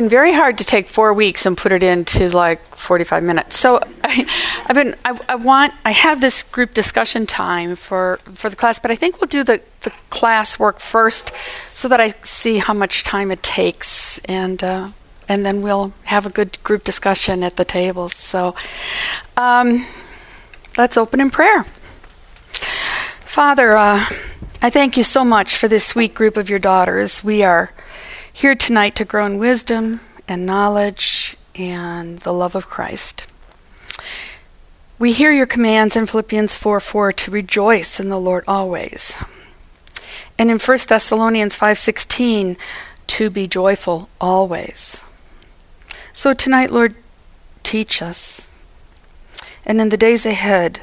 been very hard to take four weeks and put it into like 45 minutes. So I, have been, I, I, want, I have this group discussion time for, for the class, but I think we'll do the, the class work first so that I see how much time it takes and, uh, and then we'll have a good group discussion at the tables. So um, let's open in prayer. Father, uh, I thank you so much for this sweet group of your daughters. We are here tonight to grow in wisdom and knowledge and the love of Christ. We hear your commands in Philippians 4 4 to rejoice in the Lord always. And in 1 Thessalonians 5:16 to be joyful always. So tonight, Lord, teach us. And in the days ahead,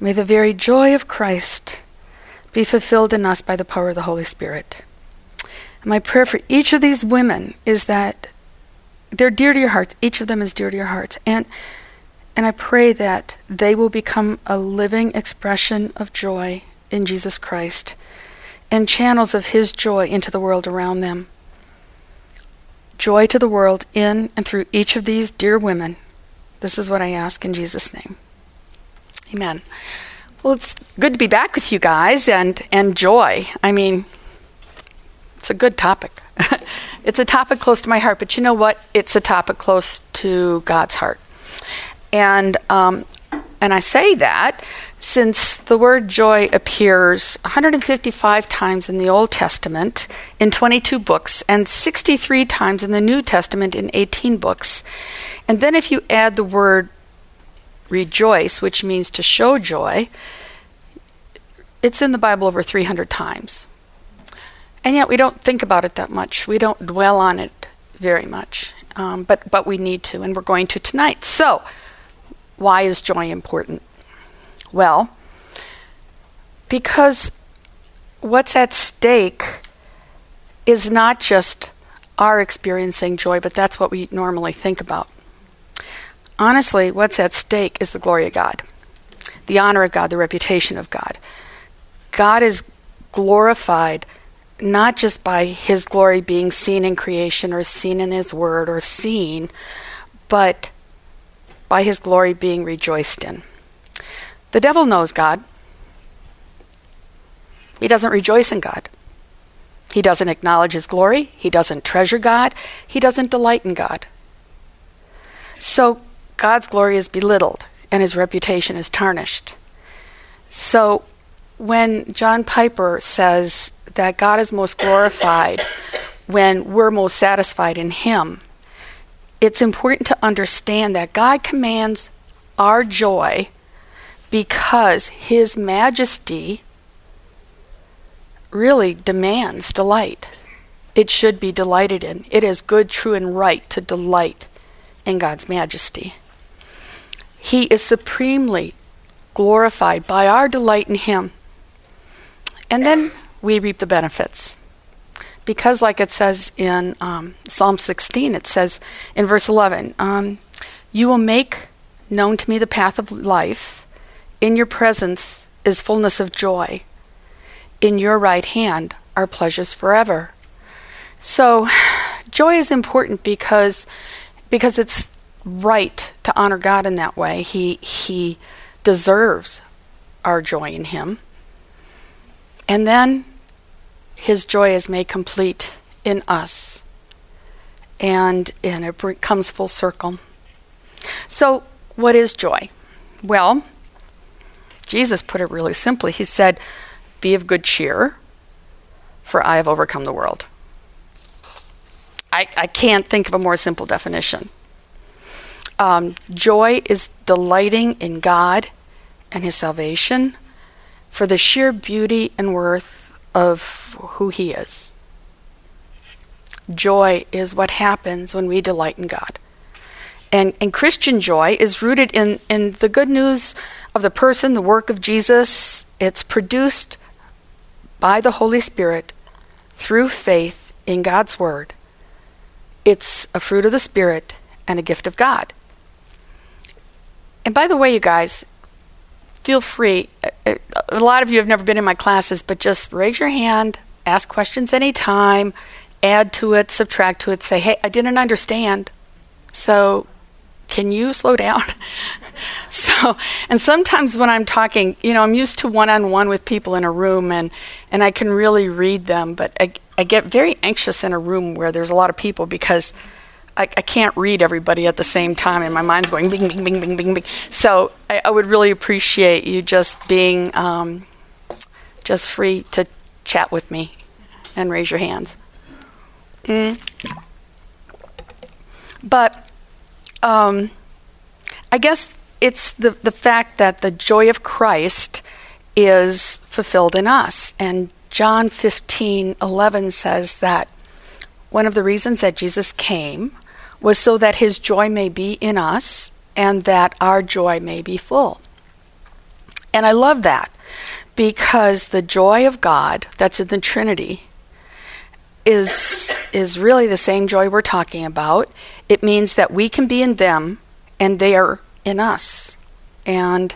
may the very joy of Christ be fulfilled in us by the power of the Holy Spirit. My prayer for each of these women is that they're dear to your hearts. Each of them is dear to your hearts. And and I pray that they will become a living expression of joy in Jesus Christ and channels of his joy into the world around them. Joy to the world in and through each of these dear women. This is what I ask in Jesus' name. Amen. Well, it's good to be back with you guys and, and joy. I mean, it's a good topic. it's a topic close to my heart, but you know what? It's a topic close to God's heart. And um, and I say that since the word joy appears 155 times in the Old Testament in 22 books and 63 times in the New Testament in 18 books. And then if you add the word rejoice, which means to show joy, it's in the Bible over 300 times. And yet we don't think about it that much. We don't dwell on it very much. Um, but, but we need to, and we're going to tonight. So, why is joy important? Well, because what's at stake is not just our experiencing joy, but that's what we normally think about. Honestly, what's at stake is the glory of God, the honor of God, the reputation of God. God is glorified not just by his glory being seen in creation or seen in his word or seen, but by his glory being rejoiced in. The devil knows God. He doesn't rejoice in God. He doesn't acknowledge his glory. He doesn't treasure God. He doesn't delight in God. So God's glory is belittled and his reputation is tarnished. So when John Piper says that God is most glorified when we're most satisfied in him, it's important to understand that God commands our joy because his majesty really demands delight. It should be delighted in. It is good, true, and right to delight in God's majesty. He is supremely glorified by our delight in him. And then we reap the benefits because, like it says in um, Psalm 16, it says in verse 11, um, You will make known to me the path of life. In your presence is fullness of joy. In your right hand are pleasures forever. So, joy is important because because it's right to honor God in that way. He he deserves our joy in him. And then his joy is made complete in us. And, and it comes full circle. So, what is joy? Well, Jesus put it really simply. He said, Be of good cheer, for I have overcome the world. I, I can't think of a more simple definition. Um, joy is delighting in God and His salvation for the sheer beauty and worth of who He is. Joy is what happens when we delight in God. And, and Christian joy is rooted in, in the good news of the person, the work of Jesus. It's produced by the Holy Spirit through faith in God's Word. It's a fruit of the Spirit and a gift of God. And by the way, you guys, feel free. Uh, uh, A lot of you have never been in my classes, but just raise your hand, ask questions anytime, add to it, subtract to it, say, hey, I didn't understand. So can you slow down? so, and sometimes when I'm talking, you know, I'm used to one on one with people in a room and, and I can really read them, but I, I get very anxious in a room where there's a lot of people because I, I can't read everybody at the same time and my mind's going bing, bing, bing, bing, bing, bing. So I, I would really appreciate you just being um, just free to chat with me and raise your hands. Mm. But um, I guess it's the, the fact that the joy of Christ is fulfilled in us. And John 15 11 says that one of the reasons that Jesus came was so that his joy may be in us and that our joy may be full. And I love that because the joy of God that's in the Trinity is is really the same joy we're talking about. It means that we can be in them and they are in us. And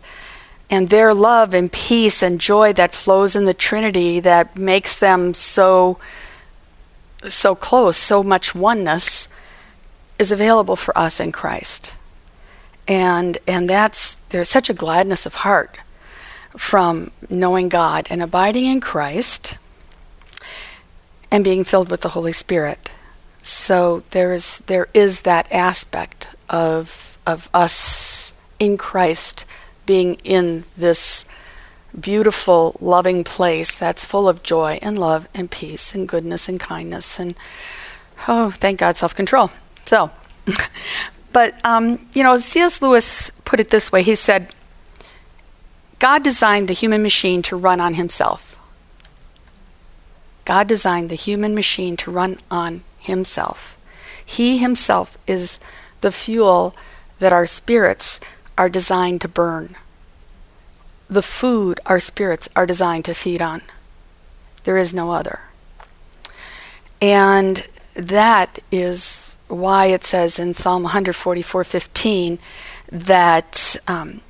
and their love and peace and joy that flows in the Trinity that makes them so so close, so much oneness is available for us in Christ. And and that's there's such a gladness of heart from knowing God and abiding in Christ and being filled with the Holy Spirit. So there's there is that aspect of of us in Christ being in this beautiful, loving place that's full of joy and love and peace and goodness and kindness and oh, thank God, self control. So, but um, you know, C.S. Lewis put it this way. He said, "God designed the human machine to run on Himself." God designed the human machine to run on Himself. He Himself is the fuel that our spirits are designed to burn, the food our spirits are designed to feed on. There is no other. And that is why it says in Psalm 144:15 that um,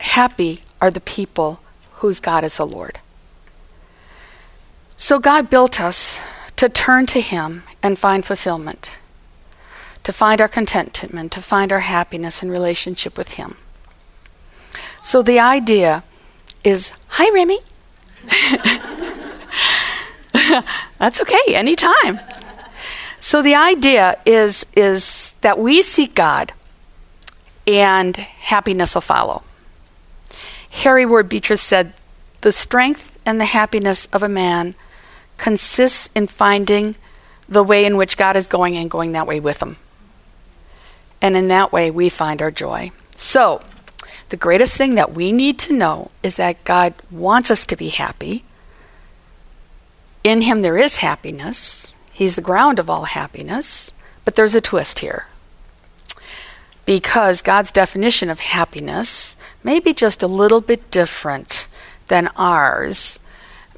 happy are the people whose God is the Lord. So God built us to turn to Him and find fulfillment, to find our contentment, to find our happiness in relationship with Him. So the idea is hi, Remy. That's okay, anytime. So the idea is, is that we seek God and happiness will follow. Henry Ward Beecher said, The strength and the happiness of a man consists in finding the way in which God is going and going that way with Him. And in that way, we find our joy. So, the greatest thing that we need to know is that God wants us to be happy. In Him, there is happiness. He's the ground of all happiness. But there's a twist here. Because God's definition of happiness may be just a little bit different than ours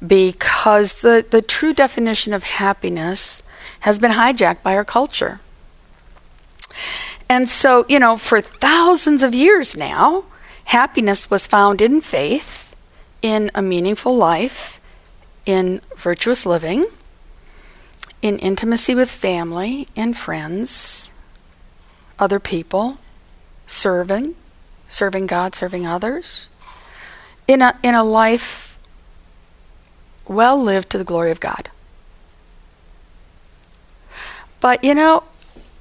because the, the true definition of happiness has been hijacked by our culture. And so, you know, for thousands of years now, happiness was found in faith, in a meaningful life, in virtuous living, in intimacy with family and friends, other people, serving, serving God, serving others, in a, in a life well lived to the glory of God. But you know,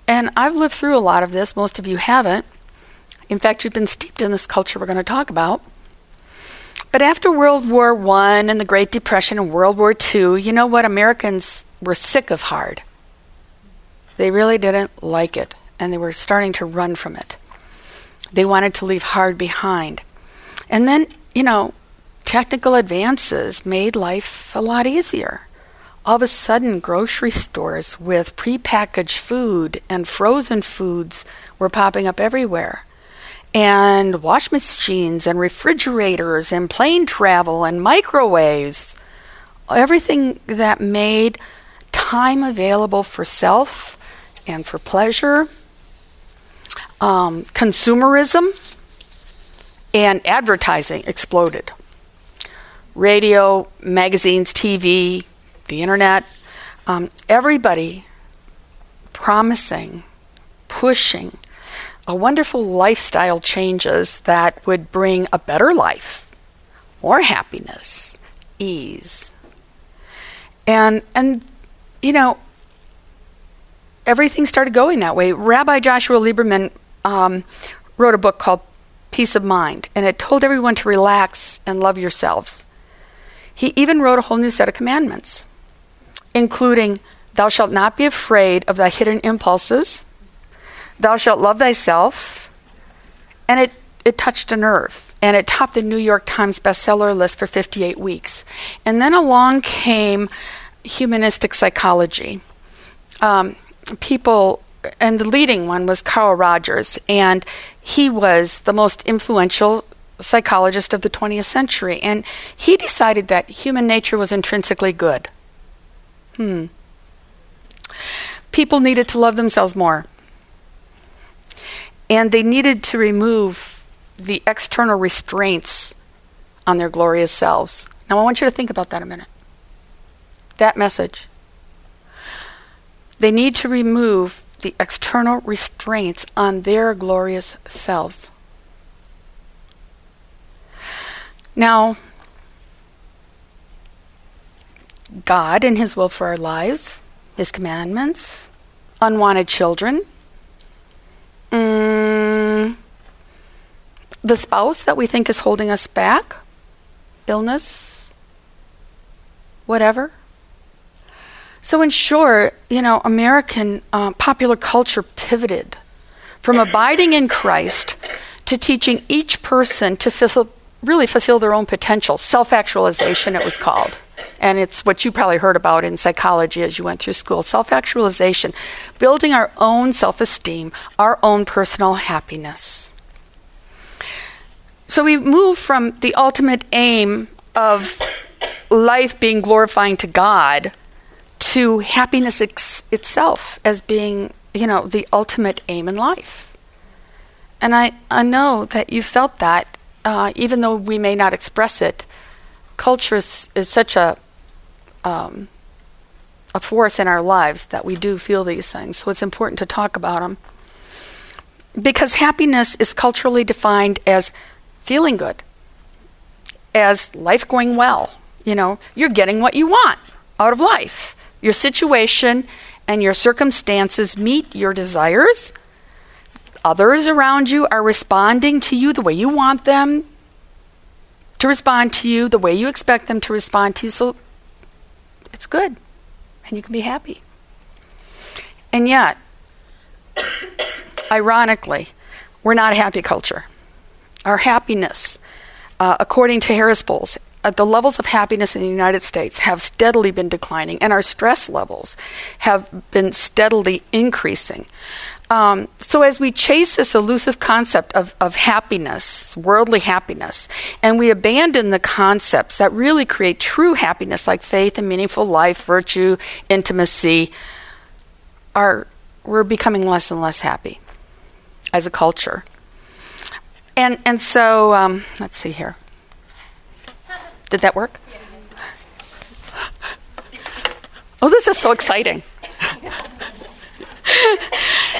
and I've lived through a lot of this, most of you haven't. In fact, you've been steeped in this culture we're going to talk about. But after World War I and the Great Depression and World War II, you know what? Americans were sick of hard. They really didn't like it, and they were starting to run from it. They wanted to leave hard behind. And then, you know, technical advances made life a lot easier. All of a sudden, grocery stores with prepackaged food and frozen foods were popping up everywhere. And wash machines and refrigerators and plane travel and microwaves. Everything that made time available for self and for pleasure. Um, consumerism and advertising exploded radio, magazines, TV, the internet. um, everybody promising, pushing a wonderful lifestyle changes that would bring a better life, more happiness, ease. And and you know, everything started going that way. Rabbi Joshua Liebman um, wrote a book called Peace of Mind, and it told everyone to relax and love yourselves. He even wrote a whole new set of commandments, including Thou shalt not be afraid of thy hidden impulses, Thou shalt love thyself. And it, it touched a nerve, and it topped the New York Times bestseller list for 58 weeks. And then along came humanistic psychology. Um, people, and the leading one was Carl Rogers, and he was the most influential psychologist of the 20th century. And he decided that human nature was intrinsically good. Hmm. People needed to love themselves more. And they needed to remove the external restraints on their glorious selves. Now, I want you to think about that a minute. That message. They need to remove the external restraints on their glorious selves. Now, God and His will for our lives, His commandments, unwanted children, mm, the spouse that we think is holding us back, illness, whatever. So, in short, you know, American uh, popular culture pivoted from abiding in Christ to teaching each person to fulfill, really fulfill their own potential. Self actualization, it was called. And it's what you probably heard about in psychology as you went through school self actualization, building our own self esteem, our own personal happiness. So we move from the ultimate aim of life being glorifying to God to happiness ex- itself as being, you know, the ultimate aim in life. And I, I know that you felt that, uh, even though we may not express it. Culture is, is such a um, a force in our lives that we do feel these things. So it's important to talk about them. Because happiness is culturally defined as feeling good, as life going well. You know, you're getting what you want out of life. Your situation and your circumstances meet your desires. Others around you are responding to you the way you want them to respond to you, the way you expect them to respond to you. So it's good. And you can be happy. And yet, ironically, we're not a happy culture. Our happiness, uh, according to Harris polls, uh, the levels of happiness in the United States have steadily been declining, and our stress levels have been steadily increasing. Um, so, as we chase this elusive concept of, of happiness, worldly happiness, and we abandon the concepts that really create true happiness, like faith and meaningful life, virtue, intimacy, are, we're becoming less and less happy as a culture. And, and so, um, let's see here. Did that work? Oh, this is so exciting.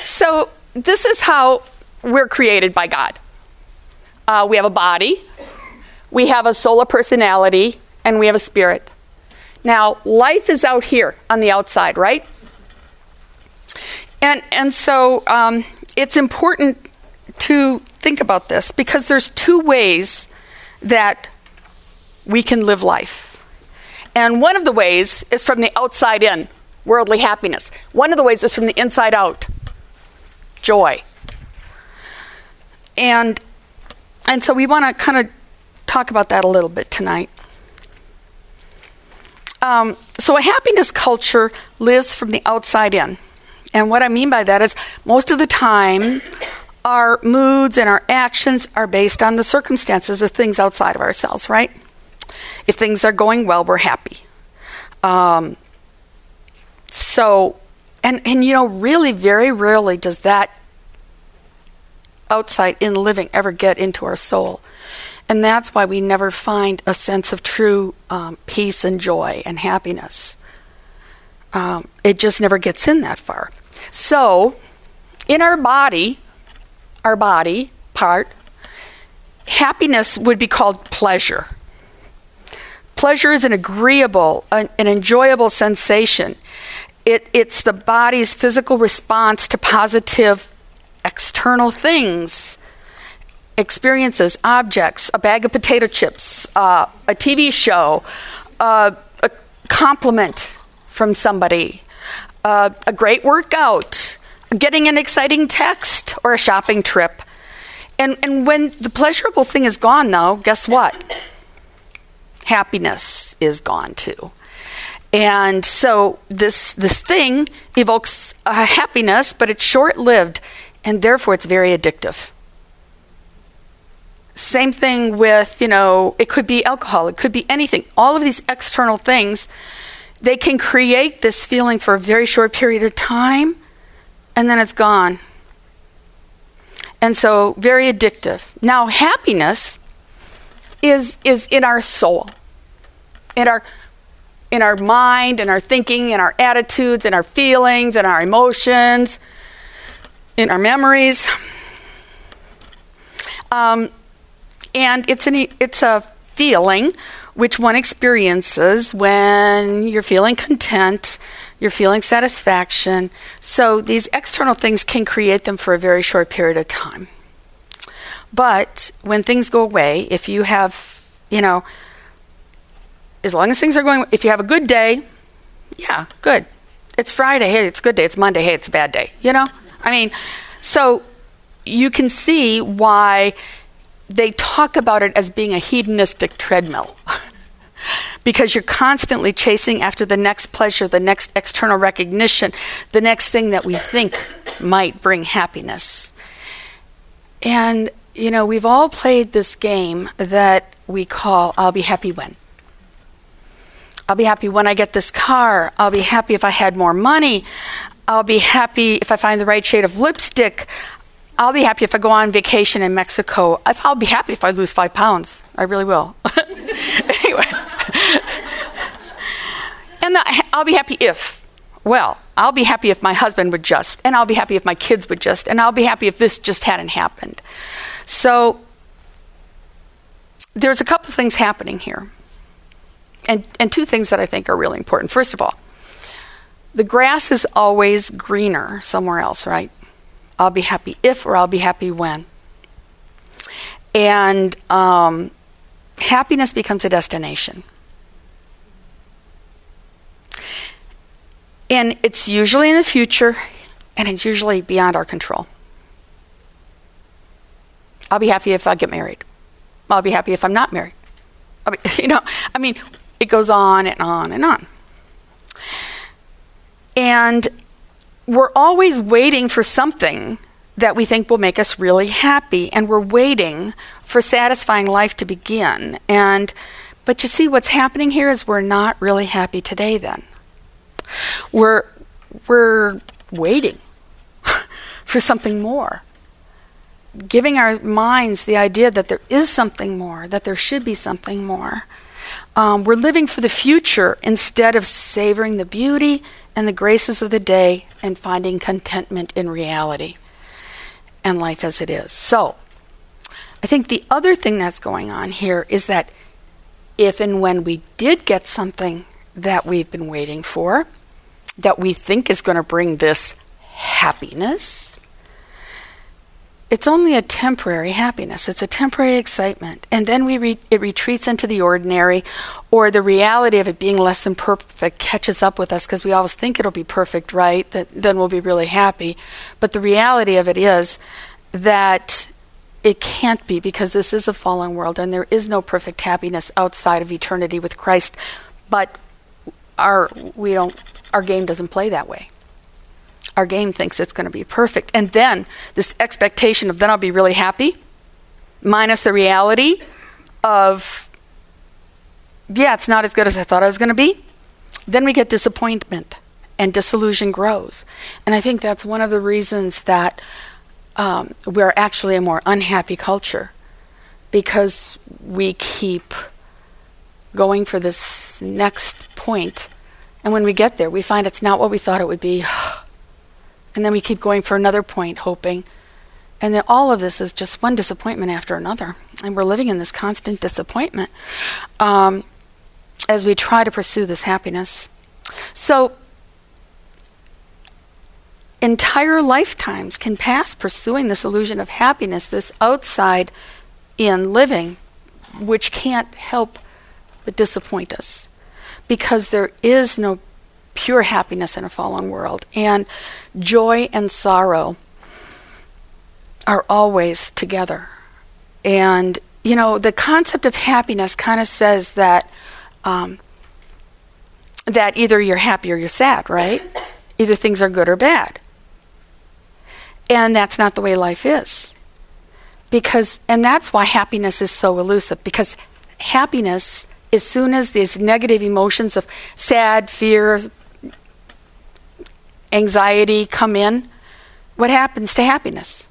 so, this is how we're created by God. Uh, we have a body, we have a soul of personality, and we have a spirit. Now, life is out here on the outside, right? And and so um, it's important to think about this because there's two ways that we can live life. And one of the ways is from the outside in, worldly happiness. One of the ways is from the inside out, joy. And and so we want to kind of talk about that a little bit tonight. Um, so a happiness culture lives from the outside in. And what I mean by that is most of the time our moods and our actions are based on the circumstances of things outside of ourselves, right? If things are going well, we're happy. Um, so, and, and you know, really, very rarely does that outside in living ever get into our soul. And that's why we never find a sense of true um, peace and joy and happiness. Um, it just never gets in that far. So, in our body, our body part, happiness would be called pleasure. Pleasure is an agreeable, an, an enjoyable sensation. It, it's the body's physical response to positive external things, experiences, objects, a bag of potato chips, uh, a TV show, uh, a compliment from somebody, uh, a great workout, getting an exciting text, or a shopping trip. And, and when the pleasurable thing is gone, though, guess what? Happiness is gone too. And so this, this thing evokes uh, happiness, but it's short lived, and therefore it's very addictive. Same thing with, you know, it could be alcohol, it could be anything. All of these external things, they can create this feeling for a very short period of time, and then it's gone. And so, very addictive. Now, happiness is, is in our soul, in our, in our mind, in our thinking, in our attitudes, in our feelings, in our emotions, in our memories. Um, and it's, an, it's a feeling which one experiences when you're feeling content, you're feeling satisfaction. So these external things can create them for a very short period of time. But when things go away, if you have, you know, as long as things are going, if you have a good day, yeah, good. It's Friday, hey, it's a good day. It's Monday, hey, it's a bad day. You know? I mean, so you can see why they talk about it as being a hedonistic treadmill. because you're constantly chasing after the next pleasure, the next external recognition, the next thing that we think might bring happiness. And, you know, we've all played this game that we call I'll be happy when. I'll be happy when I get this car. I'll be happy if I had more money. I'll be happy if I find the right shade of lipstick. I'll be happy if I go on vacation in Mexico. I'll be happy if I lose five pounds. I really will. anyway. and the, I'll be happy if, well, I'll be happy if my husband would just, and I'll be happy if my kids would just, and I'll be happy if this just hadn't happened. So there's a couple things happening here. And, and two things that I think are really important. First of all, the grass is always greener somewhere else, right? I'll be happy if or I'll be happy when. And um, happiness becomes a destination. And it's usually in the future, and it's usually beyond our control. I'll be happy if I get married. I'll be happy if I'm not married. Be, you know, I mean, it goes on and on and on. And we're always waiting for something that we think will make us really happy, and we're waiting for satisfying life to begin. And but you see, what's happening here is we're not really happy today. Then we're we're waiting for something more, giving our minds the idea that there is something more, that there should be something more. Um, we're living for the future instead of savoring the beauty and the graces of the day and finding contentment in reality and life as it is. So, I think the other thing that's going on here is that if and when we did get something that we've been waiting for, that we think is going to bring this happiness, it's only a temporary happiness. It's a temporary excitement. And then we re- it retreats into the ordinary, or the reality of it being less than perfect catches up with us because we always think it'll be perfect, right? That then we'll be really happy. But the reality of it is that it can't be because this is a fallen world and there is no perfect happiness outside of eternity with Christ. But our we don't our game doesn't play that way our game thinks it's going to be perfect. And then this expectation of then I'll be really happy, minus the reality of, yeah, it's not as good as I thought I was going to be. Then we get disappointment and disillusion grows. And I think that's one of the reasons that um, we're actually a more unhappy culture because we keep going for this next point And when we get there, we find it's not what we thought it would be. and then we keep going for another point, hoping. And then all of this is just one disappointment after another. And we're living in this constant disappointment um, as we try to pursue this happiness. So, entire lifetimes can pass pursuing this illusion of happiness, this outside in living, which can't help but disappoint us because there is no pure happiness in a fallen world. And joy and sorrow are always together. And, you know, the concept of happiness kind of says that. Um, that either you're happy or you're sad, right? Either things are good or bad. And that's not the way life is. Because, and that's why happiness is so elusive, because happiness, as soon as these negative emotions of sad, fear, anxiety come in, what happens to happiness?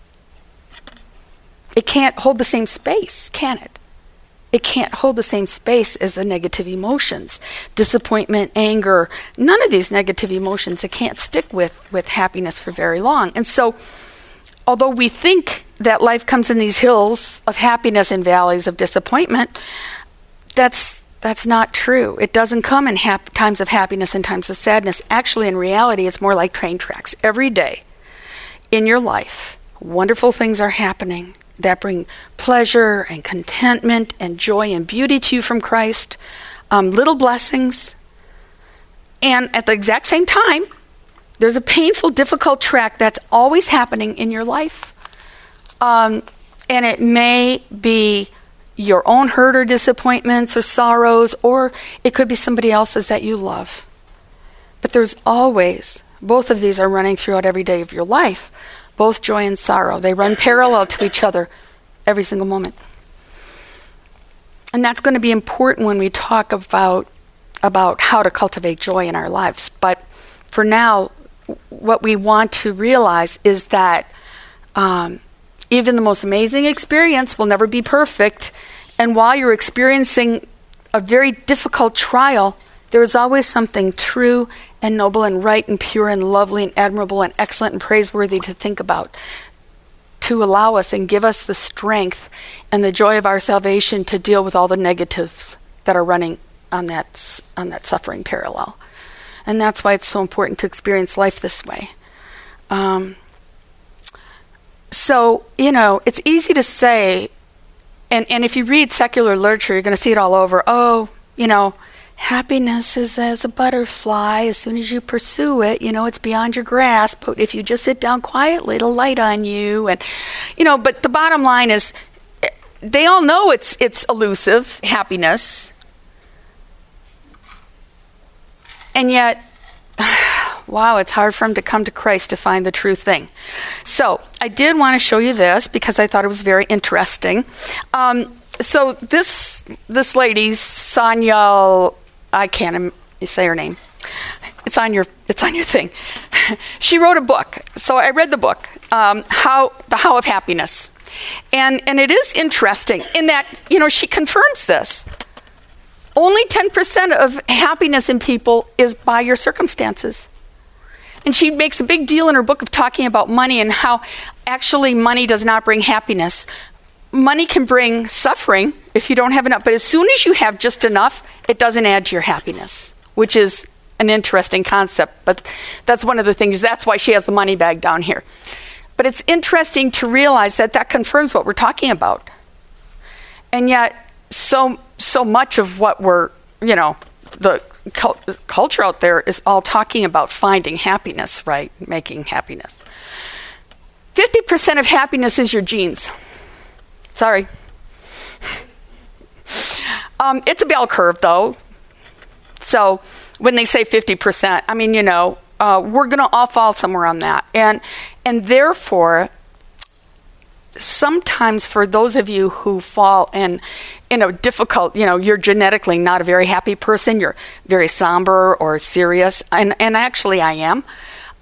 It can't hold the same space, can it? It can't hold the same space as the negative emotions. Disappointment, anger, none of these negative emotions, it can't stick with, with happiness for very long. And so, although we think that life comes in these hills of happiness and valleys of disappointment, that's that's not true. It doesn't come in hap- times of happiness and times of sadness. Actually, in reality, it's more like train tracks. Every day in your life, wonderful things are happening that bring pleasure and contentment and joy and beauty to you from Christ, um, little blessings. And at the exact same time, there's a painful, difficult track that's always happening in your life. Um, and it may be your own hurt or disappointments or sorrows, or it could be somebody else's that you love. But there's always, both of these are running throughout every day of your life, both joy and sorrow. They run parallel to each other every single moment. And that's going to be important when we talk about, about how to cultivate joy in our lives. But for now, what we want to realize is that um, even the most amazing experience will never be perfect. And while you're experiencing a very difficult trial, there is always something true and noble and right and pure and lovely and admirable and excellent and praiseworthy to think about, to allow us and give us the strength and the joy of our salvation to deal with all the negatives that are running on that, on that suffering parallel. And that's why it's so important to experience life this way. Um, so, you know, it's easy to say, and, and if you read secular literature, you're going to see it all over. Oh, you know, happiness is as a butterfly. As soon as you pursue it, you know, it's beyond your grasp. But if you just sit down quietly, it'll light on you. And, you know, but the bottom line is eh, they all know it's, it's elusive, happiness. And yet, wow, it's hard for him to come to Christ to find the true thing. So I did want to show you this because I thought it was very interesting. Um, so this this lady, Sonja, I can't say her name. It's on your it's on your thing. she wrote a book. So I read the book, um, how the How of Happiness, and and it is interesting in that you know she confirms this only 10% of happiness in people is by your circumstances. And she makes a big deal in her book of talking about money and how actually money does not bring happiness. Money can bring suffering if you don't have enough, but as soon as you have just enough, it doesn't add to your happiness, which is an interesting concept. But that's one of the things, that's why she has the money bag down here. But it's interesting to realize that that confirms what we're talking about. And yet, so so much of what we're you know the cult- culture out there is all talking about finding happiness right? Making happiness. 50% of happiness is your genes. Sorry. Um, it's a bell curve though. So when they say 50% i mean you know uh, we're going to all fall somewhere on that. And and therefore sometimes for those of you who fall in in a difficult, you know, you're genetically not a very happy person, you're very somber or serious, and and actually I am.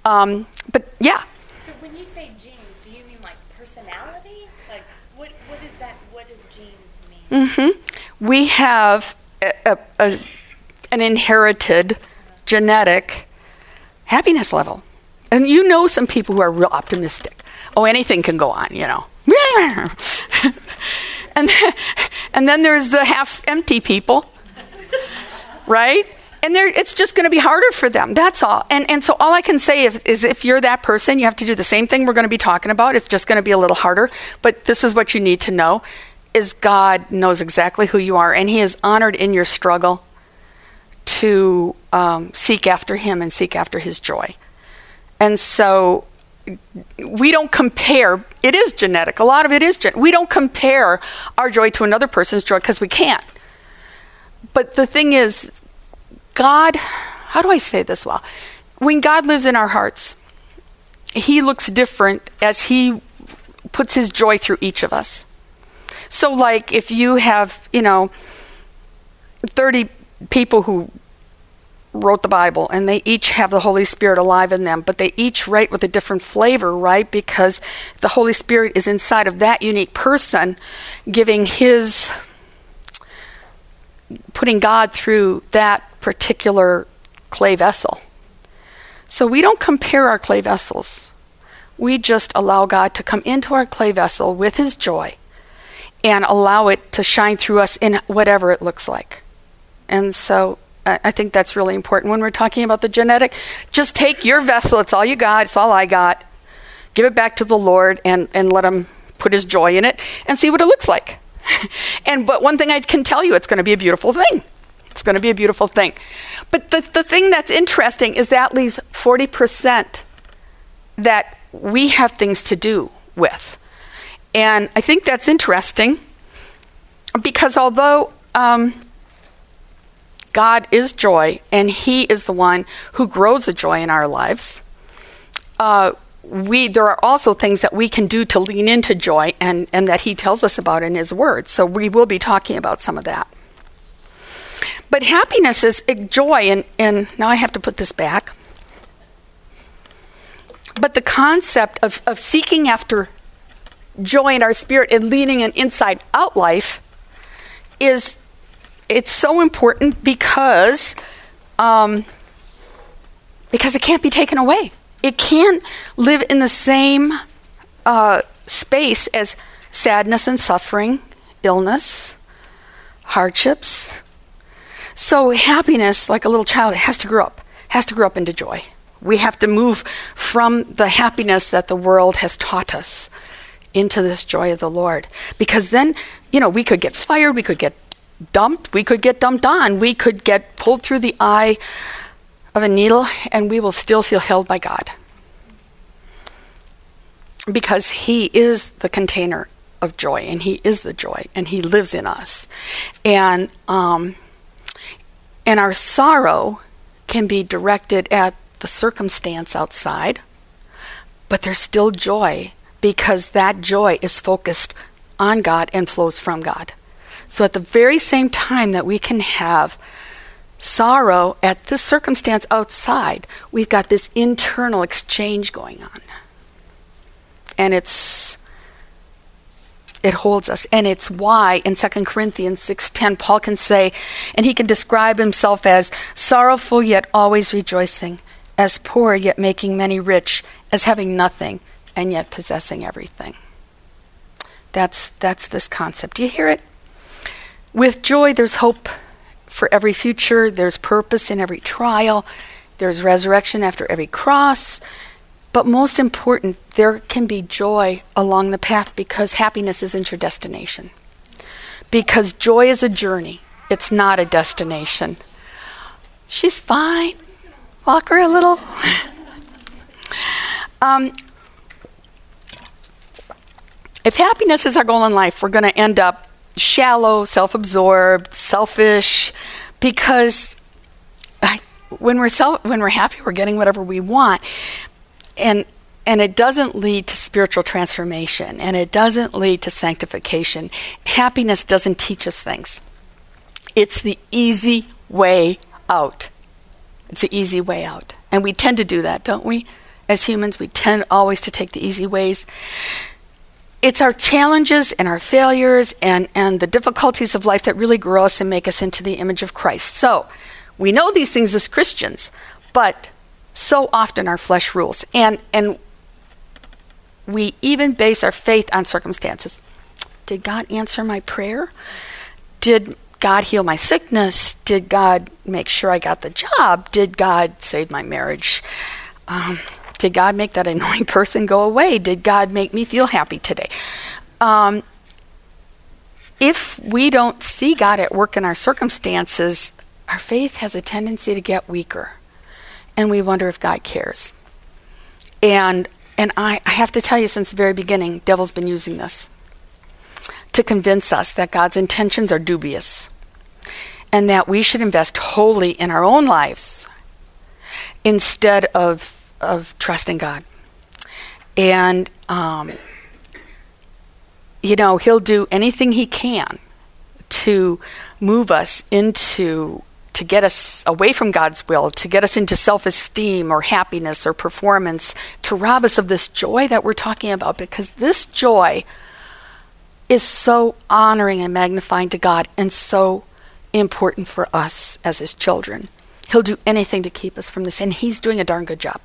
Um, but yeah. So when you say genes, do you mean like personality? Like what what is that? What does genes mean? Mm-hmm. We have a, a, a, an inherited genetic happiness level. And you know some people who are real optimistic. Oh, anything can go on, you know. and, then, and then there's the half empty people, right? And it's just going to be harder for them. That's all. And, and so all I can say is, is if you're that person, you have to do the same thing we're going to be talking about. It's just going to be a little harder. But this is what you need to know is God knows exactly who you are, and He is honored in your struggle to um, seek after Him and seek after His joy. And so we don't compare. It is genetic. A lot of it is genetic. We don't compare our joy to another person's joy because we can't. But the thing is, God, how do I say this well? When God lives in our hearts, He looks different as He puts His joy through each of us. So, like, if you have, you know, 30 people who wrote the Bible and they each have the Holy Spirit alive in them, but they each write with a different flavor, right? Because the Holy Spirit is inside of that unique person, giving his, putting God through that particular clay vessel. So we don't compare our clay vessels. We just allow God to come into our clay vessel with his joy and allow it to shine through us in whatever it looks like. And so I think that's really important when we're talking about the genetic. Just take your vessel, it's all you got, it's all I got. Give it back to the Lord and, and let Him put His joy in it and see what it looks like. and but one thing I can tell you, it's going to be a beautiful thing. It's going to be a beautiful thing. But the, the thing that's interesting is that leaves 40% that we have things to do with. And I think that's interesting because although um, God is joy and He is the one who grows the joy in our lives, uh, we there are also things that we can do to lean into joy and, and that He tells us about in His Word. So we will be talking about some of that. But happiness is joy, and, and now I have to put this back. But the concept of, of seeking after joy in our spirit and leading an inside out life is it's so important because um, because it can't be taken away. It can't live in the same uh, space as sadness and suffering, illness, hardships. So happiness, like a little child, it has to grow up, has to grow up into joy. We have to move from the happiness that the world has taught us into this joy of the Lord. Because then, you know, we could get fired, we could get dumped, we could get dumped on, we could get pulled through the eye of a needle, and we will still feel held by God. Because He is the container of joy, and He is the joy, and He lives in us. And, um, and our sorrow can be directed at the circumstance outside, but there's still joy because that joy is focused on God and flows from God. So at the very same time that we can have sorrow at this circumstance outside, we've got this internal exchange going on. And it's it holds us. And it's why in 2 corinthians 6.10 paul can say and he can describe himself as sorrowful yet always rejoicing as poor yet making many rich as having nothing and yet possessing everything. That's that's this concept. Do you hear it with joy, there's hope for every future, there's purpose in every trial, there's resurrection after every cross. But most important, there can be joy along the path because happiness isn't your destination. Because joy is a journey, it's not a destination. She's fine. Walk her a little. um, if happiness is our goal in life, we're going to end up shallow, self absorbed, selfish, because when we're self, when we're happy, we're getting whatever we want, and and it doesn't lead to spiritual transformation, and it doesn't lead to sanctification. Happiness doesn't teach us things. It's the easy way out. It's the easy way out, and we tend to do that, don't we? As humans, we tend always to take the easy ways it's our challenges and our failures and, and the difficulties of life that really grow us and make us into the image of Christ. So, We know these things as Christians, but so often our flesh rules. And, and we even base our faith on circumstances. Did God answer my prayer? Did God heal my sickness? Did God make sure I got the job? Did God save my marriage? Um, did God make that annoying person go away? Did God make me feel happy today? Um, if we don't see God at work in our circumstances, our faith has a tendency to get weaker. And we wonder if God cares. And and I, I have to tell you since the very beginning, devil's been using this to convince us that God's intentions are dubious and that we should invest wholly in our own lives instead of, of trusting God. And, um, you know, he'll do anything he can to move us into to get us away from God's will, to get us into self esteem or happiness or performance, to rob us of this joy that we're talking about, because this joy is so honoring and magnifying to God and so important for us as His children. He'll do anything to keep us from this, and He's doing a darn good job.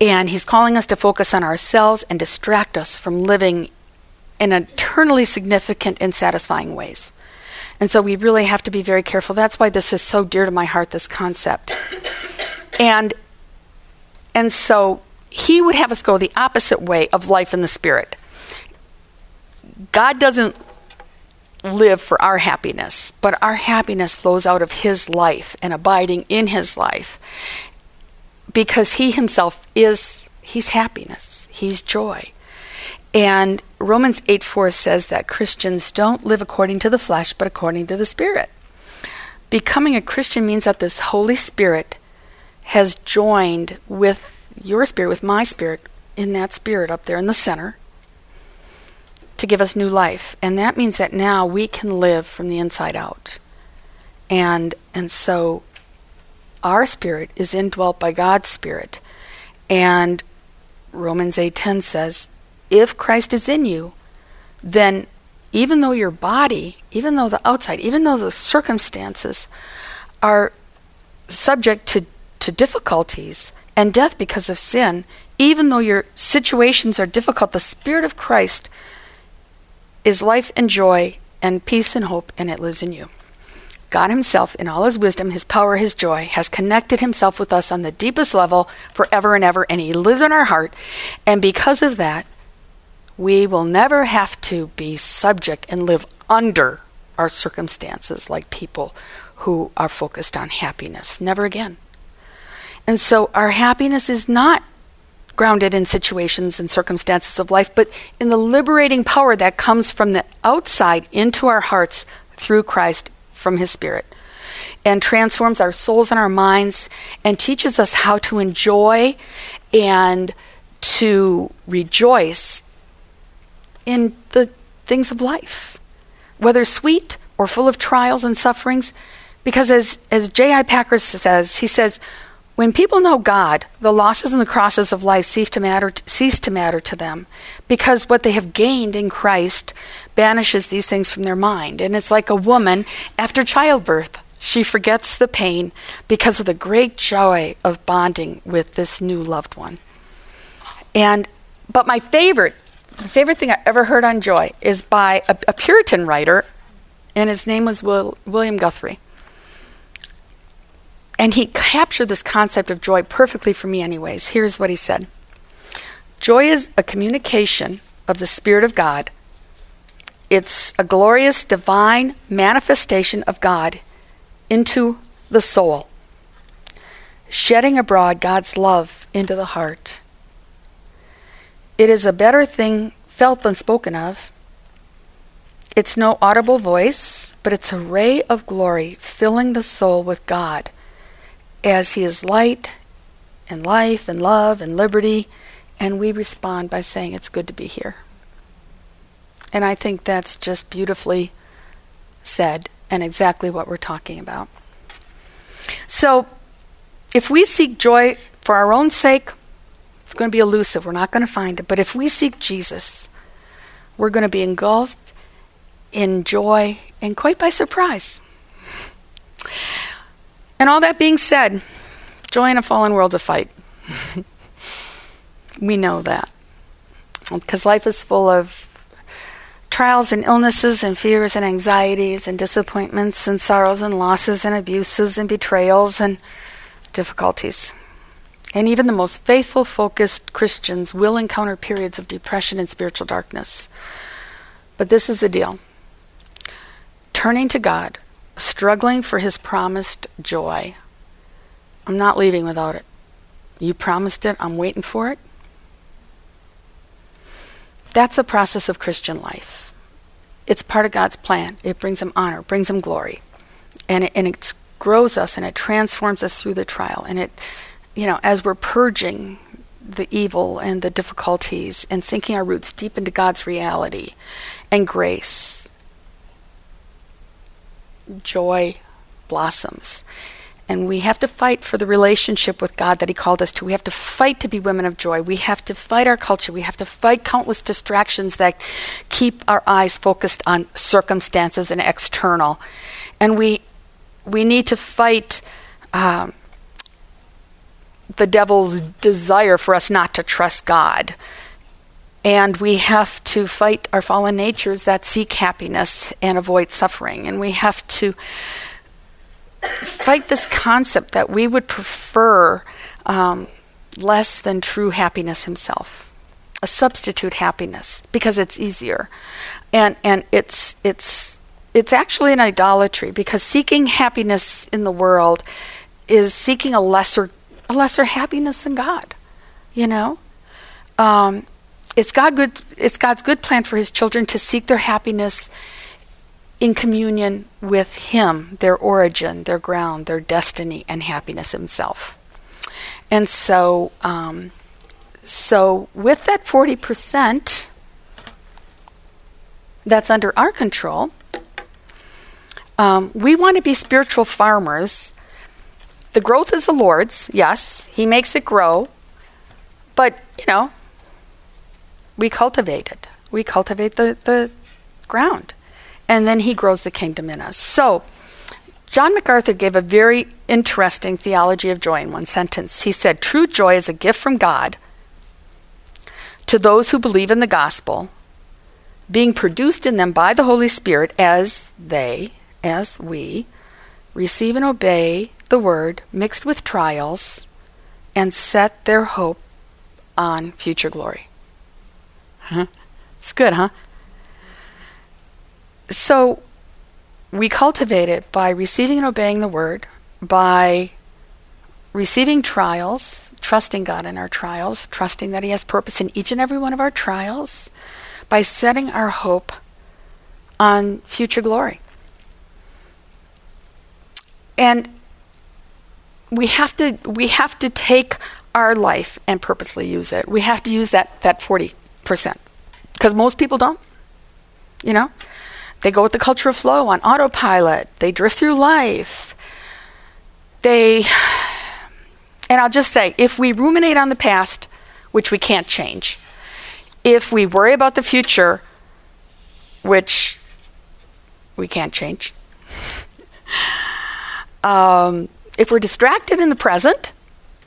And He's calling us to focus on ourselves and distract us from living in eternally significant and satisfying ways. And so we really have to be very careful. That's why this is so dear to my heart, this concept. and and so he would have us go the opposite way of life in the spirit. God doesn't live for our happiness, but our happiness flows out of his life and abiding in his life. Because he himself is he's happiness, he's joy. And Romans 8 4 says that Christians don't live according to the flesh, but according to the Spirit. Becoming a Christian means that this Holy Spirit has joined with your spirit, with my spirit, in that spirit up there in the center to give us new life. And that means that now we can live from the inside out. And and so our spirit is indwelt by God's spirit. And Romans 8:10 says if Christ is in you, then even though your body, even though the outside, even though the circumstances are subject to, to difficulties and death because of sin, even though your situations are difficult, the Spirit of Christ is life and joy and peace and hope, and it lives in you. God Himself, in all His wisdom, His power, His joy, has connected Himself with us on the deepest level forever and ever, and He lives in our heart. And because of that, we will never have to be subject and live under our circumstances like people who are focused on happiness. Never again. And so our happiness is not grounded in situations and circumstances of life, but in the liberating power that comes from the outside into our hearts through Christ from His Spirit and transforms our souls and our minds and teaches us how to enjoy and to rejoice in the things of life, whether sweet or full of trials and sufferings. Because as, as J.I. Packer says, he says, when people know God, the losses and the crosses of life cease to matter cease to matter to them because what they have gained in Christ banishes these things from their mind. And it's like a woman after childbirth. She forgets the pain because of the great joy of bonding with this new loved one. And but my favorite the favorite thing I ever heard on joy is by a, a Puritan writer, and his name was Will, William Guthrie. And he captured this concept of joy perfectly for me, anyways. Here's what he said Joy is a communication of the Spirit of God, it's a glorious divine manifestation of God into the soul, shedding abroad God's love into the heart. It is a better thing felt than spoken of. It's no audible voice, but it's a ray of glory filling the soul with God as He is light and life and love and liberty, and we respond by saying, It's good to be here. And I think that's just beautifully said and exactly what we're talking about. So, if we seek joy for our own sake, it's going to be elusive. We're not going to find it. But if we seek Jesus, we're going to be engulfed in joy and quite by surprise. And all that being said, joy in a fallen world's a fight. we know that. Because life is full of trials and illnesses and fears and anxieties and disappointments and sorrows and losses and abuses and betrayals and difficulties. And even the most faithful, focused Christians will encounter periods of depression and spiritual darkness. But this is the deal turning to God, struggling for His promised joy. I'm not leaving without it. You promised it, I'm waiting for it. That's a process of Christian life. It's part of God's plan. It brings Him honor, brings Him glory. And it, and it grows us and it transforms us through the trial. And it, you know, as we're purging the evil and the difficulties and sinking our roots deep into God's reality and grace, joy blossoms. And we have to fight for the relationship with God that He called us to. We have to fight to be women of joy. We have to fight our culture. We have to fight countless distractions that keep our eyes focused on circumstances and external. And we, we need to fight um, the devil's desire for us not to trust God. And we have to fight our fallen natures that seek happiness and avoid suffering. And we have to fight this concept that we would prefer um, less than true happiness himself, a substitute happiness, because it's easier, and and it's it's it's actually an idolatry because seeking happiness in the world is seeking a lesser a lesser happiness than God, you know. Um, it's God good. It's God's good plan for His children to seek their happiness in communion with Him, their origin, their ground, their destiny, and happiness Himself. And so, um, so with that 40% that's under our control, um, we want to be spiritual farmers. The growth is the Lord's, yes, He makes it grow, but, you know, we cultivate it. We cultivate the, the ground and then he grows the kingdom in us. So, John MacArthur gave a very interesting theology of joy in one sentence. He said, True joy is a gift from God to those who believe in the gospel, being produced in them by the Holy Spirit as they, as we, receive and obey the word mixed with trials and set their hope on future glory. It's good, huh? So we cultivate it by receiving and obeying the word, by receiving trials, trusting God in our trials, trusting that He has purpose in each and every one of our trials, by setting our hope on future glory. And we have to we have to take our life and purposely use it. We have to use that that 40% because most people don't. You know? They go with the culture of flow on autopilot. They drift through life. They, and I'll just say, if we ruminate on the past, which we can't change, if we worry about the future, which we can't change, um, if we're distracted in the present,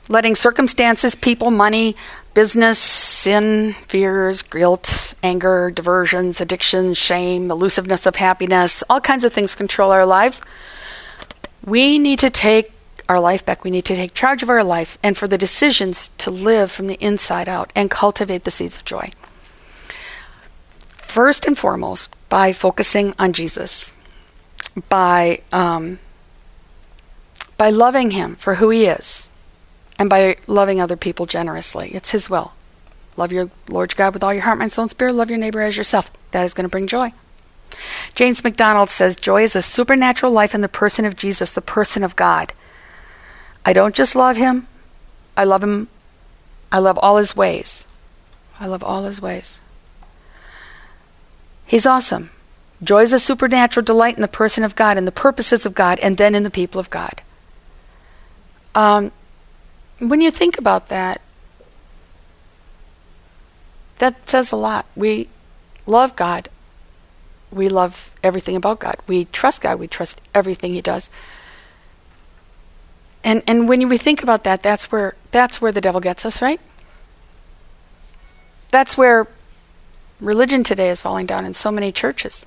letting circumstances, people, money, business, sin, fears, guilt, anger, diversions, addictions, shame, elusiveness of happiness, all kinds of things control our lives. We need to take our life back. We need to take charge of our life and for the decisions to live from the inside out and cultivate the seeds of joy. First and foremost, by focusing on Jesus, by um, by loving Him for who He is, and by loving other people generously. It's His will. Love your Lord God with all your heart, mind, soul, and spirit. Love your neighbor as yourself. That is going to bring joy. James MacDonald says joy is a supernatural life in the person of Jesus, the person of God. I don't just love him, I love him, I love all his ways. I love all his ways. He's awesome. Joy is a supernatural delight in the person of God and the purposes of God and then in the people of God. Um, when you think about that, that says a lot. We love God. We love everything about God. We trust God. We trust everything He does. And and when we think about that, that's where that's where the devil gets us, right? That's where religion today is falling down in so many churches.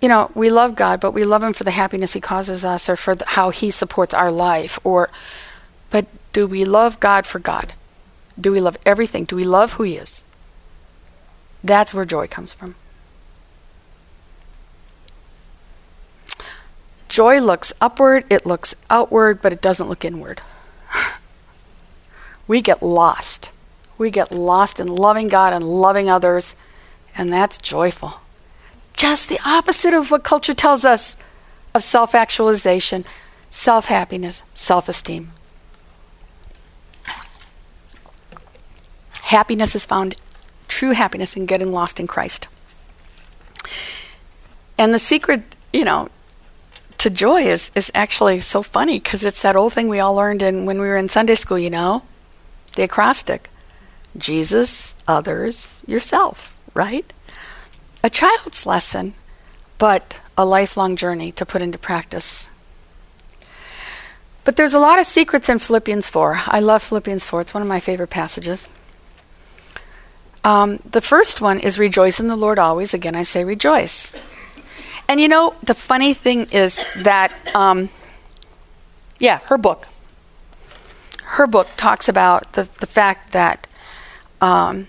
You know, we love God, but we love him for the happiness he causes us or for the, how he supports our life or but do we love God for God? Do we love everything? Do we love who he is? That's where joy comes from. Joy looks upward, it looks outward, but it doesn't look inward. we get lost. We get lost in loving God and loving others, and that's joyful. Just the opposite of what culture tells us of self actualization, self happiness, self esteem. Happiness is found, true happiness, in getting lost in Christ. And the secret, you know, to joy is, is actually so funny because it's that old thing we all learned in when we were in Sunday school, you know, the acrostic Jesus, others, yourself, right? A child's lesson, but a lifelong journey to put into practice. But there's a lot of secrets in Philippians 4. I love Philippians 4, it's one of my favorite passages. Um, the first one is rejoice in the Lord always. Again, I say rejoice. And you know, the funny thing is that, um, yeah, her book. Her book talks about the, the fact that um,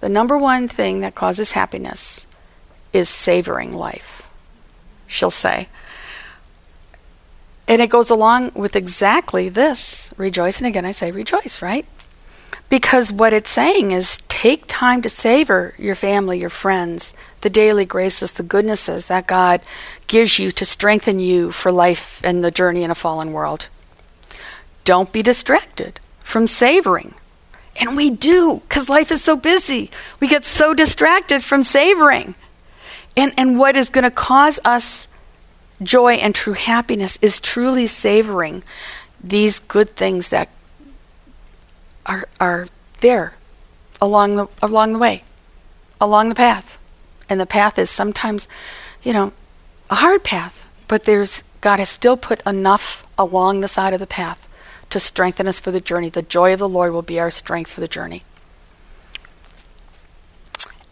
the number one thing that causes happiness is savoring life, she'll say. And it goes along with exactly this rejoice. And again, I say rejoice, right? Because what it's saying is take time to savor your family, your friends, the daily graces, the goodnesses that God gives you to strengthen you for life and the journey in a fallen world. Don't be distracted from savoring. And we do, because life is so busy. We get so distracted from savoring. And, and what is going to cause us joy and true happiness is truly savoring these good things that are are there along the along the way, along the path. And the path is sometimes, you know, a hard path, but there's God has still put enough along the side of the path to strengthen us for the journey. The joy of the Lord will be our strength for the journey.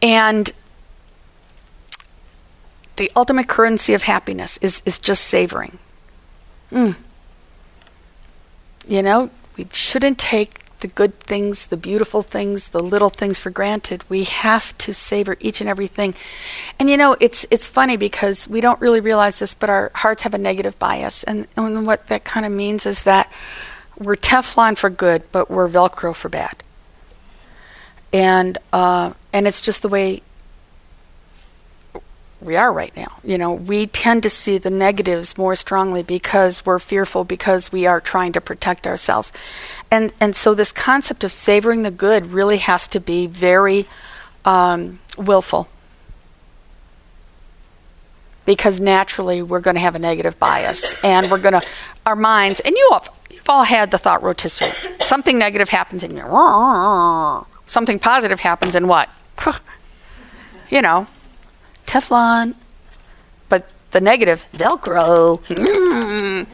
And the ultimate currency of happiness is, is just savoring. Mm. You know, we shouldn't take the good things, the beautiful things, the little things for granted. We have to savor each and everything. And you know, it's it's funny because we don't really realize this, but our hearts have a negative bias. And, and what that kind of means is that we're Teflon for good, but we're Velcro for bad. And uh, and it's just the way we are right now. You know, we tend to see the negatives more strongly because we're fearful because we are trying to protect ourselves. And and so this concept of savoring the good really has to be very um, willful. Because naturally we're going to have a negative bias and we're going to our minds and you all, you've all had the thought rotisserie. Something negative happens in you. Something positive happens in what? you know, Teflon, but the negative, Velcro. Mm.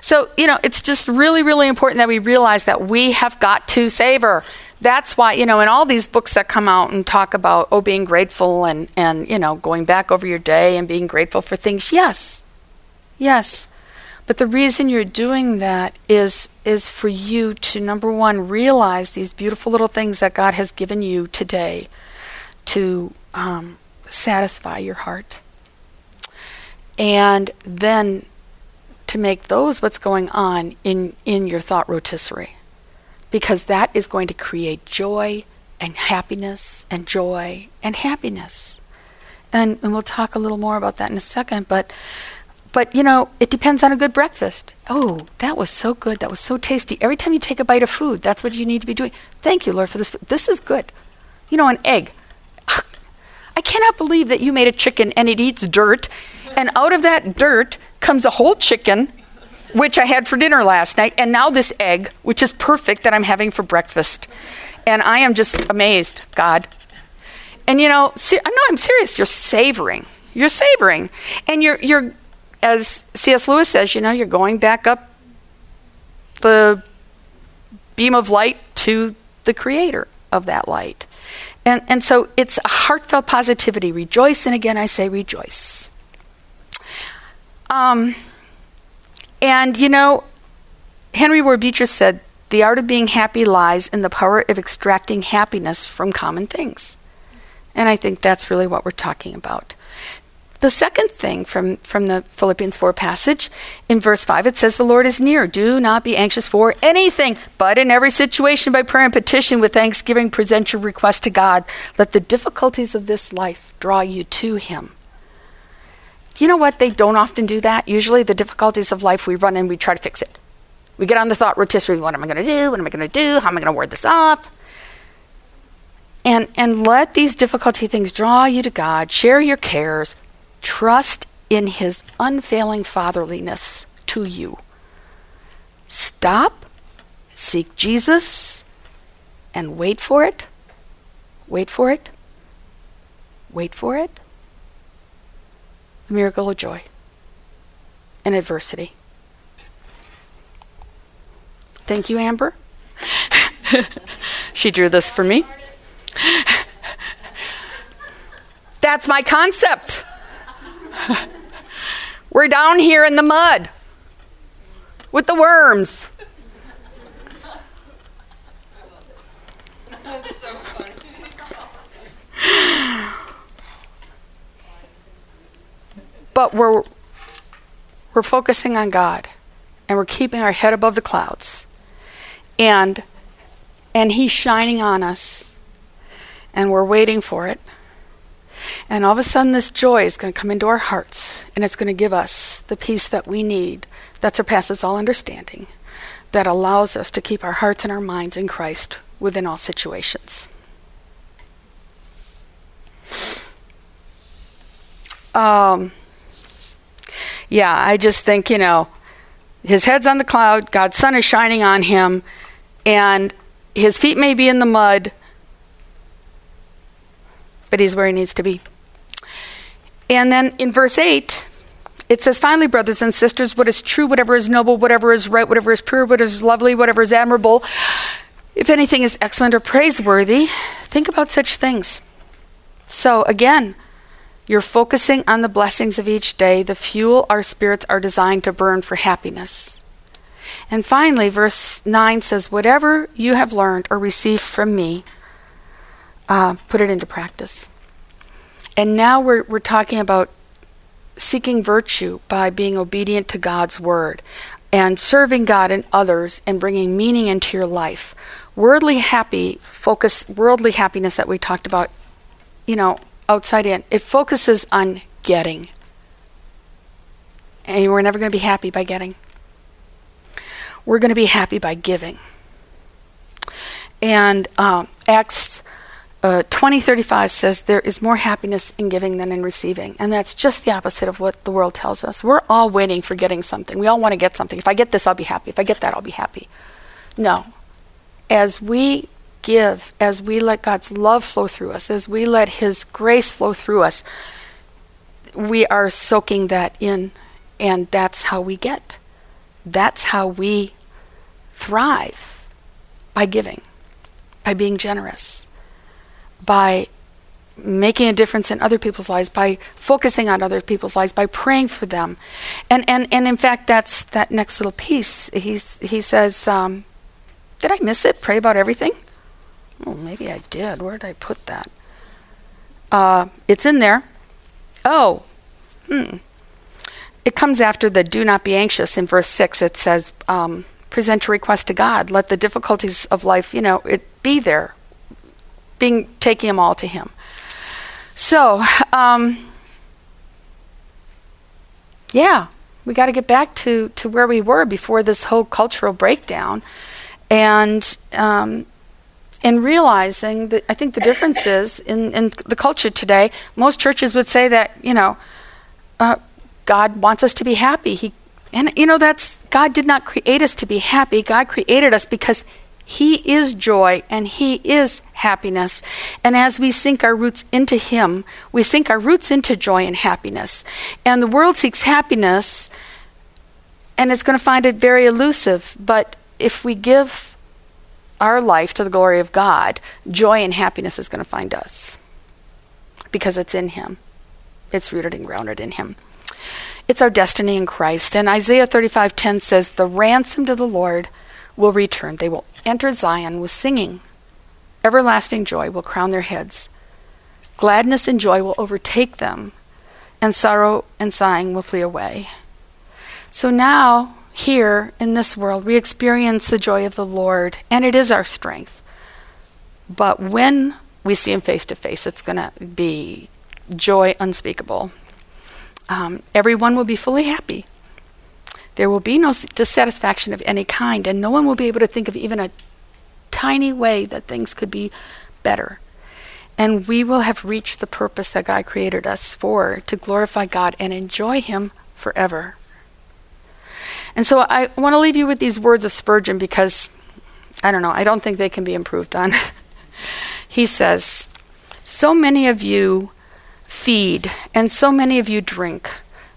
So, you know, it's just really, really important that we realize that we have got to savor. That's why, you know, in all these books that come out and talk about, oh, being grateful and, and, you know, going back over your day and being grateful for things, yes, yes. But the reason you're doing that is is for you to number one realize these beautiful little things that God has given you today to um, satisfy your heart. And then to make those what's going on in, in your thought rotisserie. Because that is going to create joy and happiness and joy and happiness. And, and we'll talk a little more about that in a second. But, but, you know, it depends on a good breakfast. Oh, that was so good. That was so tasty. Every time you take a bite of food, that's what you need to be doing. Thank you, Lord, for this. This is good. You know, an egg. I cannot believe that you made a chicken and it eats dirt, and out of that dirt comes a whole chicken, which I had for dinner last night, and now this egg, which is perfect, that I'm having for breakfast. And I am just amazed, God. And you know, see, no, I'm serious. You're savoring. You're savoring, and you're you're as C.S. Lewis says, you know, you're going back up the beam of light to the creator of that light. And, and so it's a heartfelt positivity. Rejoice, and again I say rejoice. Um, and you know, Henry Ward Beecher said, the art of being happy lies in the power of extracting happiness from common things. And I think that's really what we're talking about. The second thing from, from the Philippians 4 passage, in verse 5, it says, The Lord is near. Do not be anxious for anything, but in every situation, by prayer and petition, with thanksgiving, present your request to God. Let the difficulties of this life draw you to Him. You know what? They don't often do that. Usually, the difficulties of life, we run and we try to fix it. We get on the thought rotisserie what am I going to do? What am I going to do? How am I going to ward this off? And, and let these difficulty things draw you to God. Share your cares. Trust in His unfailing fatherliness to you. Stop, seek Jesus, and wait for it. Wait for it. Wait for it. The miracle of joy and adversity. Thank you, Amber. she drew this for me. That's my concept. We're down here in the mud with the worms. but we're we're focusing on God and we're keeping our head above the clouds and and he's shining on us and we're waiting for it and all of a sudden this joy is going to come into our hearts and it's going to give us the peace that we need that surpasses all understanding that allows us to keep our hearts and our minds in Christ within all situations. Um yeah i just think you know his head's on the cloud god's sun is shining on him and his feet may be in the mud, but he's where he needs to be. And then in verse 8, it says, Finally, brothers and sisters, what is true, whatever is noble, whatever is right, whatever is pure, whatever is lovely, whatever is admirable, if anything is excellent or praiseworthy, think about such things. So, again, you're focusing on the blessings of each day, the fuel our spirits are designed to burn for happiness. And finally, verse 9 says, Whatever you have learned or received from me, uh, put it into practice. And now we're, we're talking about seeking virtue by being obedient to God's word and serving God and others and bringing meaning into your life. Worldly happy focus, worldly happiness that we talked about, you know, outside in, it focuses on getting. And we're never going to be happy by getting we're going to be happy by giving. And um, Acts uh, 2035 says there is more happiness in giving than in receiving. And that's just the opposite of what the world tells us. We're all waiting for getting something. We all want to get something. If I get this, I'll be happy. If I get that, I'll be happy. No. As we give, as we let God's love flow through us, as we let His grace flow through us, we are soaking that in, and that's how we get. That's how we thrive by giving, by being generous, by making a difference in other people's lives, by focusing on other people's lives, by praying for them. And, and, and in fact, that's that next little piece. He's, he says, um, Did I miss it? Pray about everything? Oh, maybe I did. Where did I put that? Uh, it's in there. Oh, hmm. It comes after the do not be anxious in verse 6. It says, um, present your request to God. Let the difficulties of life, you know, it be there, being taking them all to Him. So, um, yeah, we got to get back to, to where we were before this whole cultural breakdown. And um, in realizing that I think the difference is in, in the culture today, most churches would say that, you know, uh, God wants us to be happy. He and you know that's God did not create us to be happy. God created us because He is joy and He is happiness. And as we sink our roots into Him, we sink our roots into joy and happiness. And the world seeks happiness and it's going to find it very elusive. But if we give our life to the glory of God, joy and happiness is going to find us because it's in Him, it's rooted and grounded in Him. It's our destiny in Christ. And Isaiah 35:10 says, "The ransomed of the Lord will return. They will enter Zion with singing. Everlasting joy will crown their heads. Gladness and joy will overtake them, and sorrow and sighing will flee away." So now, here in this world, we experience the joy of the Lord, and it is our strength. But when we see Him face to face, it's going to be joy unspeakable. Um, everyone will be fully happy. There will be no dissatisfaction of any kind, and no one will be able to think of even a tiny way that things could be better. And we will have reached the purpose that God created us for to glorify God and enjoy Him forever. And so I want to leave you with these words of Spurgeon because I don't know, I don't think they can be improved on. he says, So many of you feed and so many of you drink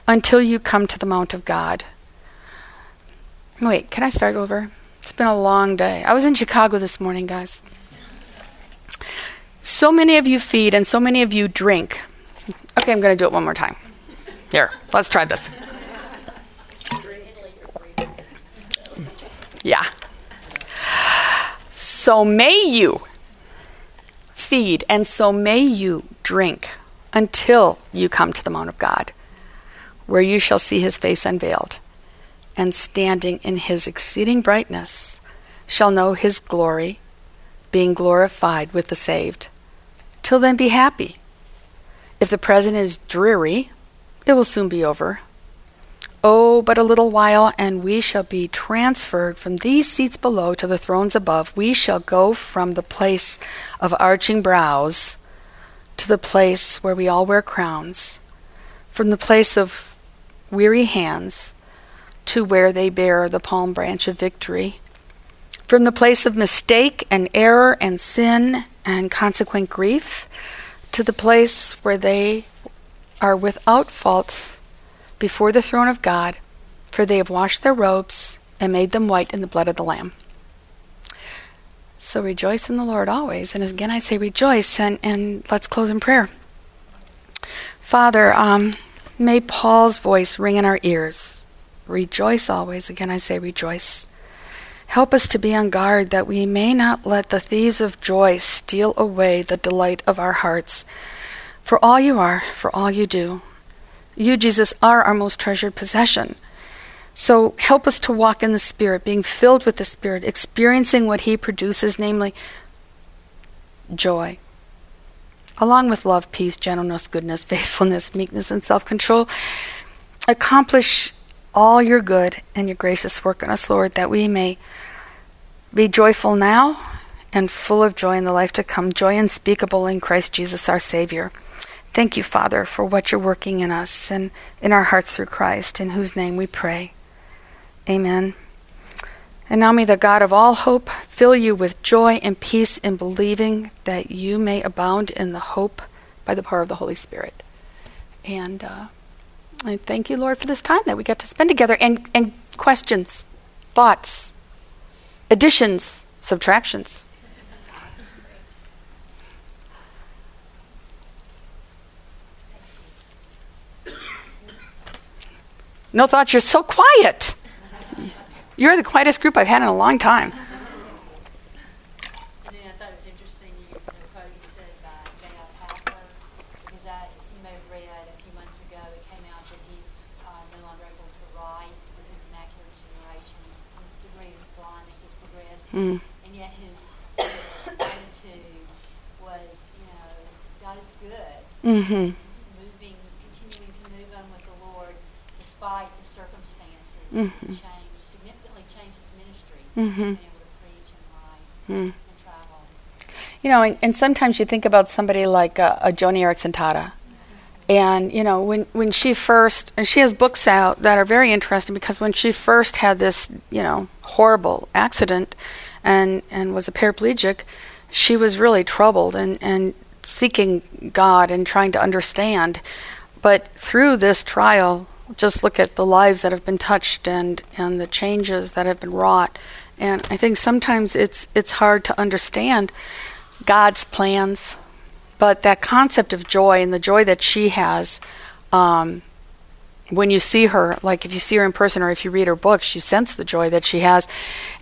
until you come to the Mount of God. Wait, can I start over? It's been a long day. I was in Chicago this morning, guys. So many of you feed and so many of you drink. Okay, I'm going to do it one more time. Here, let's try this. Yeah. So may you feed, and so may you drink until you come to the Mount of God, where you shall see his face unveiled, and standing in his exceeding brightness shall know his glory, being glorified with the saved. Till then, be happy. If the present is dreary, it will soon be over. Oh, but a little while, and we shall be transferred from these seats below to the thrones above. We shall go from the place of arching brows to the place where we all wear crowns, from the place of weary hands to where they bear the palm branch of victory, from the place of mistake and error and sin and consequent grief to the place where they are without fault before the throne of God, for they have washed their robes and made them white in the blood of the Lamb. So rejoice in the Lord always. And again, I say rejoice, and, and let's close in prayer. Father, um, may Paul's voice ring in our ears. Rejoice always. Again, I say rejoice. Help us to be on guard that we may not let the thieves of joy steal away the delight of our hearts. For all you are, for all you do, you, Jesus, are our most treasured possession. So help us to walk in the Spirit, being filled with the Spirit, experiencing what He produces, namely joy, along with love, peace, gentleness, goodness, faithfulness, meekness, and self control. Accomplish all your good and your gracious work in us, Lord, that we may be joyful now and full of joy in the life to come, joy unspeakable in Christ Jesus our Savior. Thank you, Father, for what you're working in us and in our hearts through Christ, in whose name we pray. Amen. And now may the God of all hope fill you with joy and peace in believing that you may abound in the hope by the power of the Holy Spirit. And uh, I thank you, Lord, for this time that we get to spend together and, and questions, thoughts, additions, subtractions. No thoughts, you're so quiet. You're the quietest group I've had in a long time. Mm. And yet his attitude was, you know, God is good. Mm-hmm. He's moving, continuing to move on with the Lord despite the circumstances. Mm-hmm. changed, significantly changed his ministry, mm-hmm. being able to preach and write mm. You know, and, and, sometimes you think about somebody like uh, a Joni Eareckson Tada. And you know when when she first and she has books out that are very interesting because when she first had this you know horrible accident and, and was a paraplegic, she was really troubled and, and seeking God and trying to understand. But through this trial, just look at the lives that have been touched and, and the changes that have been wrought. And I think sometimes it's it's hard to understand God's plans, but that concept of joy and the joy that she has, um, when you see her, like if you see her in person or if you read her books, you sense the joy that she has,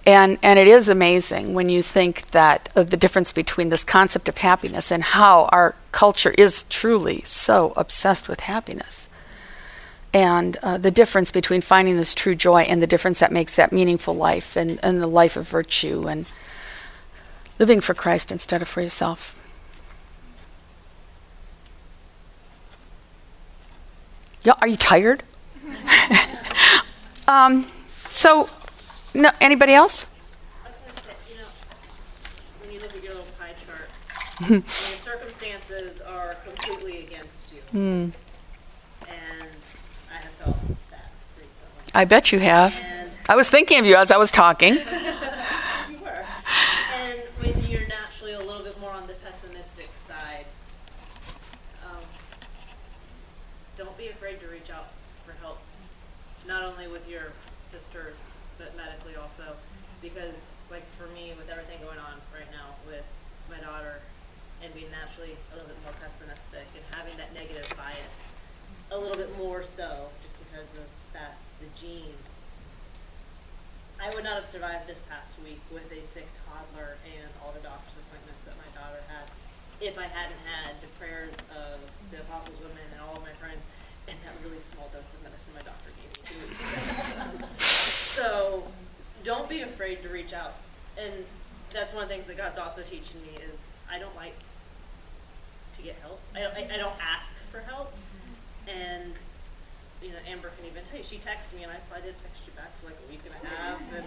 and and it is amazing when you think that uh, the difference between this concept of happiness and how our culture is truly so obsessed with happiness, and uh, the difference between finding this true joy and the difference that makes that meaningful life and and the life of virtue and living for Christ instead of for yourself. Are you tired? um, so, no, anybody else? I was going to say, you know, when you look at your little pie chart, when the circumstances are completely against you, Hmm. and I have felt that recently. I bet you have. And I was thinking of you as I was talking. you were. And when you're naturally a little bit more on the pessimistic side, um, don't be afraid to reach out for help. Not only with your sisters, but medically also. Because, like, for me, with everything going on right now with my daughter and being naturally a little bit more pessimistic and having that negative bias, a little bit more so just because of that, the genes. I would not have survived this past week with a sick toddler and all the doctor's appointments that my daughter had if I hadn't had the prayers of the apostles women and all of my friends and that really small dose of medicine my doctor gave me two weeks ago. so don't be afraid to reach out. And that's one of the things that God's also teaching me is I don't like to get help. I don't, I, I don't ask for help. Mm-hmm. And you know, Amber can even tell you. She texted me, and I, I did text you back for like a week and a half. And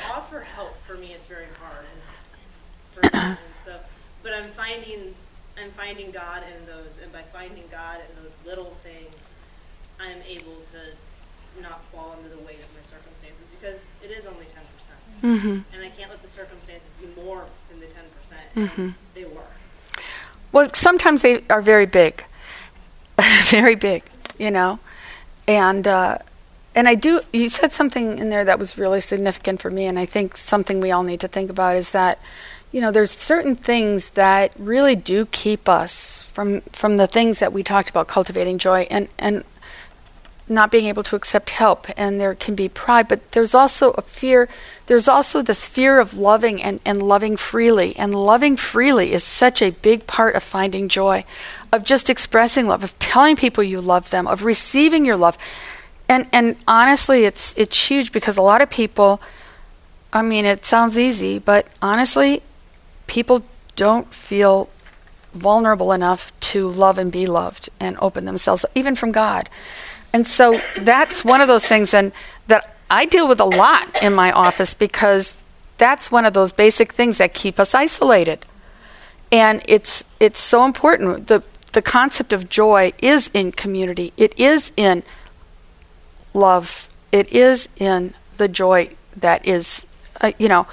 offer help for me, it's very hard. And for me, and so, but I'm finding, I'm finding God in those, and by finding God in those little things, I'm able to not fall under the weight of my circumstances because it is only ten percent, Mm-hmm. and I can't let the circumstances be more than the ten percent. Mhm. They were. Well, sometimes they are very big, very big, you know, and uh, and I do. You said something in there that was really significant for me, and I think something we all need to think about is that, you know, there's certain things that really do keep us from from the things that we talked about, cultivating joy, and and not being able to accept help and there can be pride. But there's also a fear there's also this fear of loving and, and loving freely. And loving freely is such a big part of finding joy of just expressing love of telling people you love them of receiving your love. And and honestly it's it's huge because a lot of people i mean it sounds easy but honestly people don't feel vulnerable enough to love and be loved and open themselves even from god and so that's one of those things and that I deal with a lot in my office because that's one of those basic things that keep us isolated. And it's it's so important. The the concept of joy is in community. It is in love. It is in the joy that is uh, you know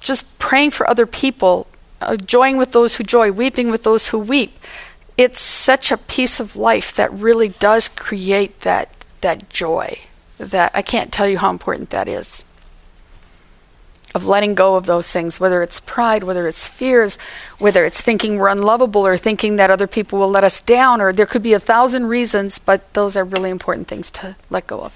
just praying for other people, uh, joying with those who joy, weeping with those who weep it's such a piece of life that really does create that that joy that I can't tell you how important that is. Of letting go of those things whether it's pride whether it's fears whether it's thinking we're unlovable or thinking that other people will let us down or there could be a thousand reasons but those are really important things to let go of